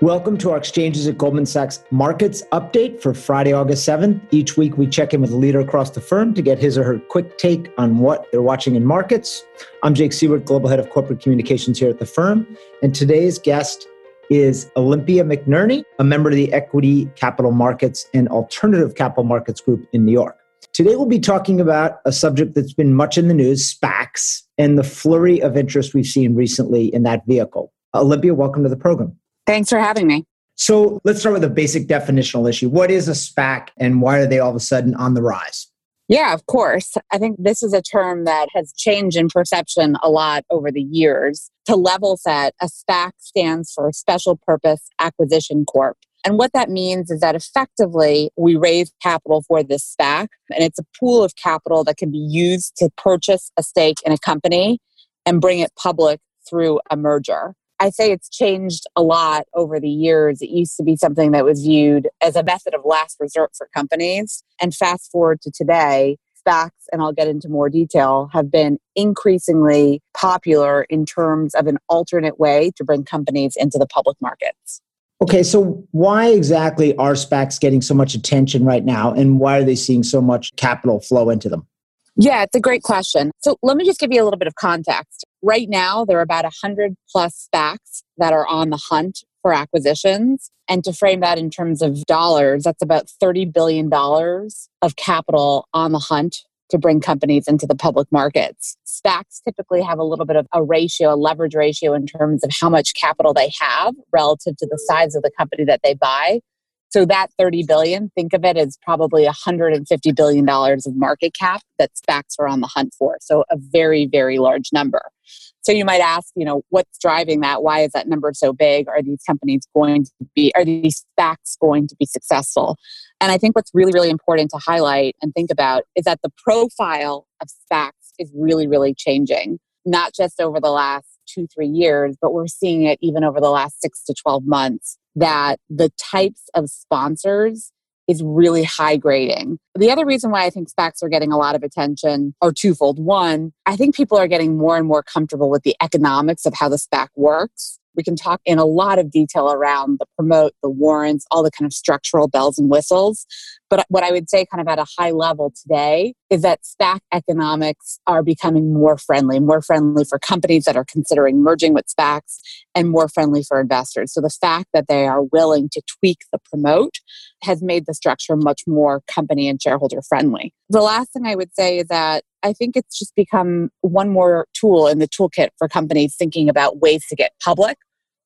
Welcome to our Exchanges at Goldman Sachs Markets Update for Friday, August 7th. Each week, we check in with a leader across the firm to get his or her quick take on what they're watching in markets. I'm Jake Siewert, Global Head of Corporate Communications here at the firm. And today's guest is Olympia McNerney, a member of the Equity Capital Markets and Alternative Capital Markets Group in New York. Today, we'll be talking about a subject that's been much in the news SPACs and the flurry of interest we've seen recently in that vehicle. Olympia, welcome to the program. Thanks for having me. So let's start with a basic definitional issue. What is a SPAC and why are they all of a sudden on the rise? Yeah, of course. I think this is a term that has changed in perception a lot over the years. To level set, a SPAC stands for Special Purpose Acquisition Corp. And what that means is that effectively we raise capital for this SPAC, and it's a pool of capital that can be used to purchase a stake in a company and bring it public through a merger. I say it's changed a lot over the years. It used to be something that was viewed as a method of last resort for companies. And fast forward to today, SPACs, and I'll get into more detail, have been increasingly popular in terms of an alternate way to bring companies into the public markets. Okay, so why exactly are SPACs getting so much attention right now, and why are they seeing so much capital flow into them? Yeah, it's a great question. So let me just give you a little bit of context. Right now, there are about 100 plus SPACs that are on the hunt for acquisitions. And to frame that in terms of dollars, that's about $30 billion of capital on the hunt to bring companies into the public markets. SPACs typically have a little bit of a ratio, a leverage ratio in terms of how much capital they have relative to the size of the company that they buy. So that 30 billion, think of it as probably 150 billion dollars of market cap that SPACs are on the hunt for. So a very, very large number. So you might ask, you know, what's driving that? Why is that number so big? Are these companies going to be, are these SPACs going to be successful? And I think what's really, really important to highlight and think about is that the profile of SPACs is really, really changing, not just over the last two, three years, but we're seeing it even over the last six to 12 months that the types of sponsors is really high grading. The other reason why I think SPACs are getting a lot of attention are twofold. One, I think people are getting more and more comfortable with the economics of how the SPAC works. We can talk in a lot of detail around the promote, the warrants, all the kind of structural bells and whistles. But what I would say, kind of at a high level today, is that SPAC economics are becoming more friendly, more friendly for companies that are considering merging with SPACs, and more friendly for investors. So the fact that they are willing to tweak the promote has made the structure much more company and shareholder friendly. The last thing I would say is that I think it's just become one more tool in the toolkit for companies thinking about ways to get public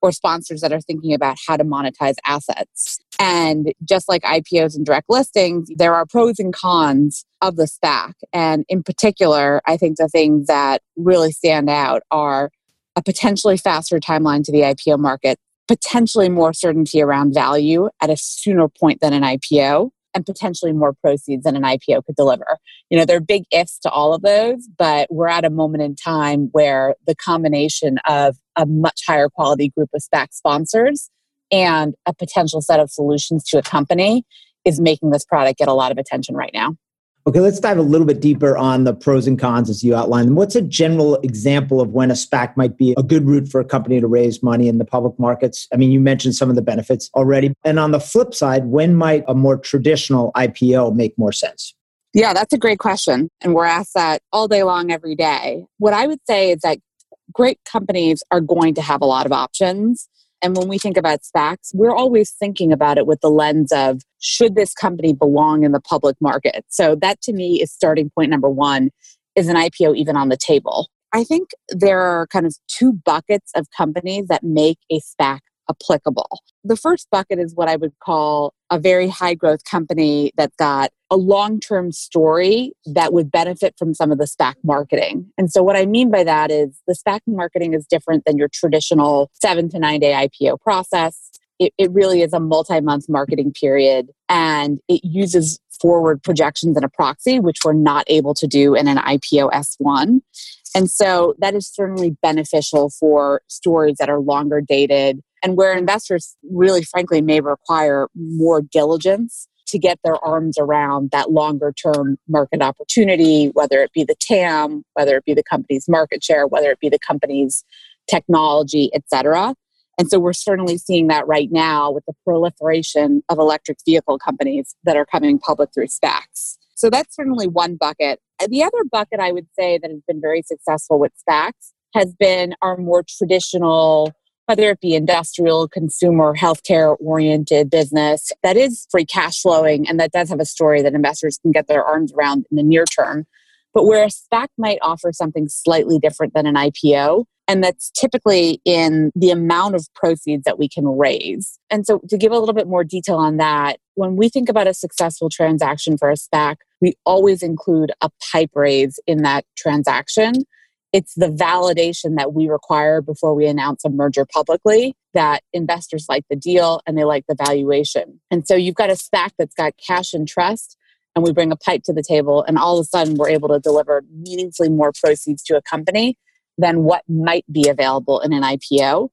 or sponsors that are thinking about how to monetize assets. And just like IPOs and direct listings, there are pros and cons of the SPAC. And in particular, I think the things that really stand out are a potentially faster timeline to the IPO market, potentially more certainty around value at a sooner point than an IPO, and potentially more proceeds than an IPO could deliver. You know, there are big ifs to all of those, but we're at a moment in time where the combination of a much higher quality group of SPAC sponsors and a potential set of solutions to a company is making this product get a lot of attention right now. Okay, let's dive a little bit deeper on the pros and cons as you outlined. What's a general example of when a SPAC might be a good route for a company to raise money in the public markets? I mean, you mentioned some of the benefits already. And on the flip side, when might a more traditional IPO make more sense? Yeah, that's a great question. And we're asked that all day long, every day. What I would say is that great companies are going to have a lot of options. And when we think about SPACs, we're always thinking about it with the lens of should this company belong in the public market? So that to me is starting point number one is an IPO even on the table? I think there are kind of two buckets of companies that make a SPAC applicable. The first bucket is what I would call a very high growth company that's got a long term story that would benefit from some of the SPAC marketing. And so, what I mean by that is the SPAC marketing is different than your traditional seven to nine day IPO process. It, it really is a multi month marketing period and it uses forward projections and a proxy, which we're not able to do in an IPO S1. And so that is certainly beneficial for stories that are longer dated and where investors really, frankly, may require more diligence to get their arms around that longer term market opportunity, whether it be the TAM, whether it be the company's market share, whether it be the company's technology, et cetera. And so we're certainly seeing that right now with the proliferation of electric vehicle companies that are coming public through SPACs. So that's certainly one bucket. Uh, the other bucket I would say that has been very successful with SPACs has been our more traditional, whether it be industrial, consumer, healthcare oriented business that is free cash flowing and that does have a story that investors can get their arms around in the near term. But where a SPAC might offer something slightly different than an IPO, and that's typically in the amount of proceeds that we can raise. And so, to give a little bit more detail on that, when we think about a successful transaction for a SPAC, we always include a pipe raise in that transaction. It's the validation that we require before we announce a merger publicly that investors like the deal and they like the valuation. And so you've got a SPAC that's got cash and trust, and we bring a pipe to the table, and all of a sudden we're able to deliver meaningfully more proceeds to a company than what might be available in an IPO.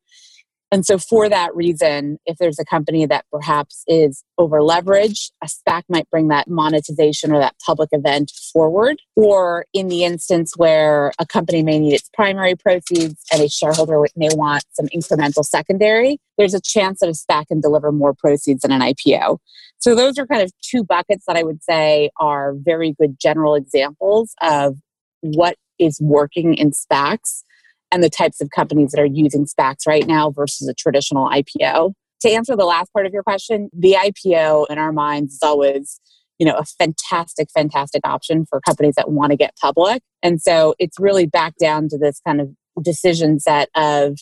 And so, for that reason, if there's a company that perhaps is over leveraged, a SPAC might bring that monetization or that public event forward. Or in the instance where a company may need its primary proceeds and a shareholder may want some incremental secondary, there's a chance that a SPAC can deliver more proceeds than an IPO. So, those are kind of two buckets that I would say are very good general examples of what is working in SPACs and the types of companies that are using SPACs right now versus a traditional IPO. To answer the last part of your question, the IPO in our minds is always you know a fantastic fantastic option for companies that want to get public. And so it's really back down to this kind of decision set of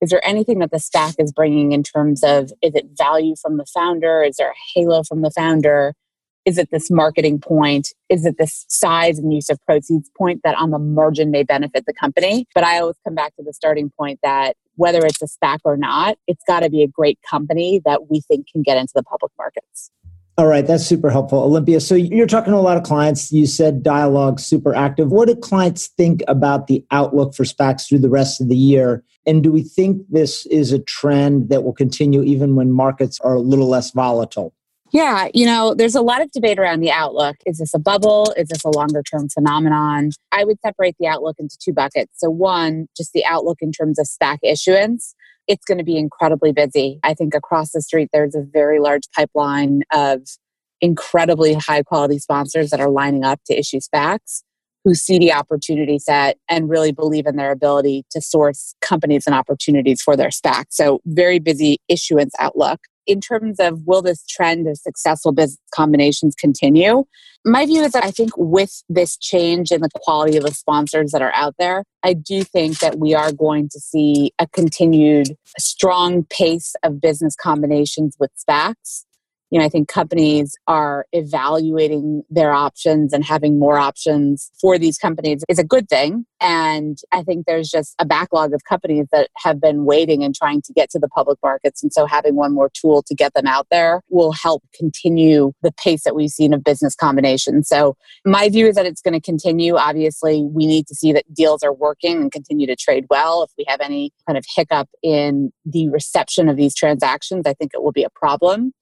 is there anything that the SPAC is bringing in terms of is it value from the founder? Is there a halo from the founder is it this marketing point? Is it this size and use of proceeds point that on the margin may benefit the company? But I always come back to the starting point that whether it's a SPAC or not, it's got to be a great company that we think can get into the public markets. All right, that's super helpful. Olympia, so you're talking to a lot of clients. You said dialogue super active. What do clients think about the outlook for SPACs through the rest of the year? And do we think this is a trend that will continue even when markets are a little less volatile? Yeah, you know, there's a lot of debate around the outlook. Is this a bubble? Is this a longer term phenomenon? I would separate the outlook into two buckets. So, one, just the outlook in terms of SPAC issuance. It's going to be incredibly busy. I think across the street, there's a very large pipeline of incredibly high quality sponsors that are lining up to issue SPACs who see the opportunity set and really believe in their ability to source companies and opportunities for their SPAC. So, very busy issuance outlook in terms of will this trend of successful business combinations continue? My view is that I think with this change in the quality of the sponsors that are out there, I do think that we are going to see a continued strong pace of business combinations with SPACs you know, I think companies are evaluating their options and having more options for these companies is a good thing. And I think there's just a backlog of companies that have been waiting and trying to get to the public markets. And so having one more tool to get them out there will help continue the pace that we've seen of business combinations. So my view is that it's going to continue. Obviously, we need to see that deals are working and continue to trade well. If we have any kind of hiccup in the reception of these transactions, I think it will be a problem.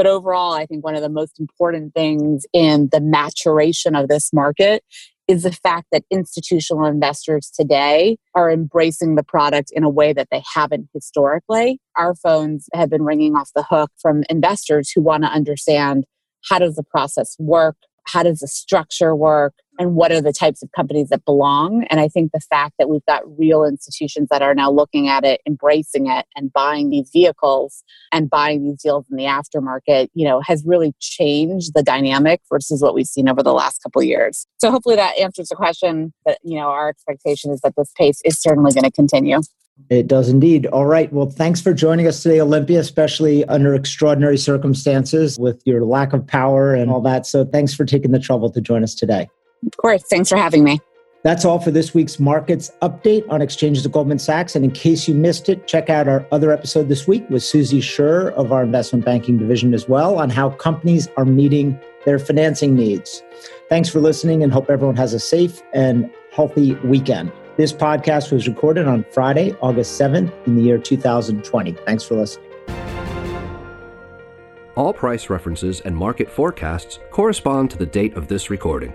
But overall, I think one of the most important things in the maturation of this market is the fact that institutional investors today are embracing the product in a way that they haven't historically. Our phones have been ringing off the hook from investors who want to understand how does the process work? How does the structure work? And what are the types of companies that belong. And I think the fact that we've got real institutions that are now looking at it, embracing it, and buying these vehicles and buying these deals in the aftermarket, you know, has really changed the dynamic versus what we've seen over the last couple of years. So hopefully that answers the question. But you know, our expectation is that this pace is certainly going to continue. It does indeed. All right. Well, thanks for joining us today, Olympia, especially under extraordinary circumstances with your lack of power and all that. So thanks for taking the trouble to join us today. Of course. Thanks for having me. That's all for this week's markets update on exchanges of Goldman Sachs. And in case you missed it, check out our other episode this week with Susie Scher of our investment banking division as well on how companies are meeting their financing needs. Thanks for listening and hope everyone has a safe and healthy weekend. This podcast was recorded on Friday, August 7th in the year 2020. Thanks for listening. All price references and market forecasts correspond to the date of this recording.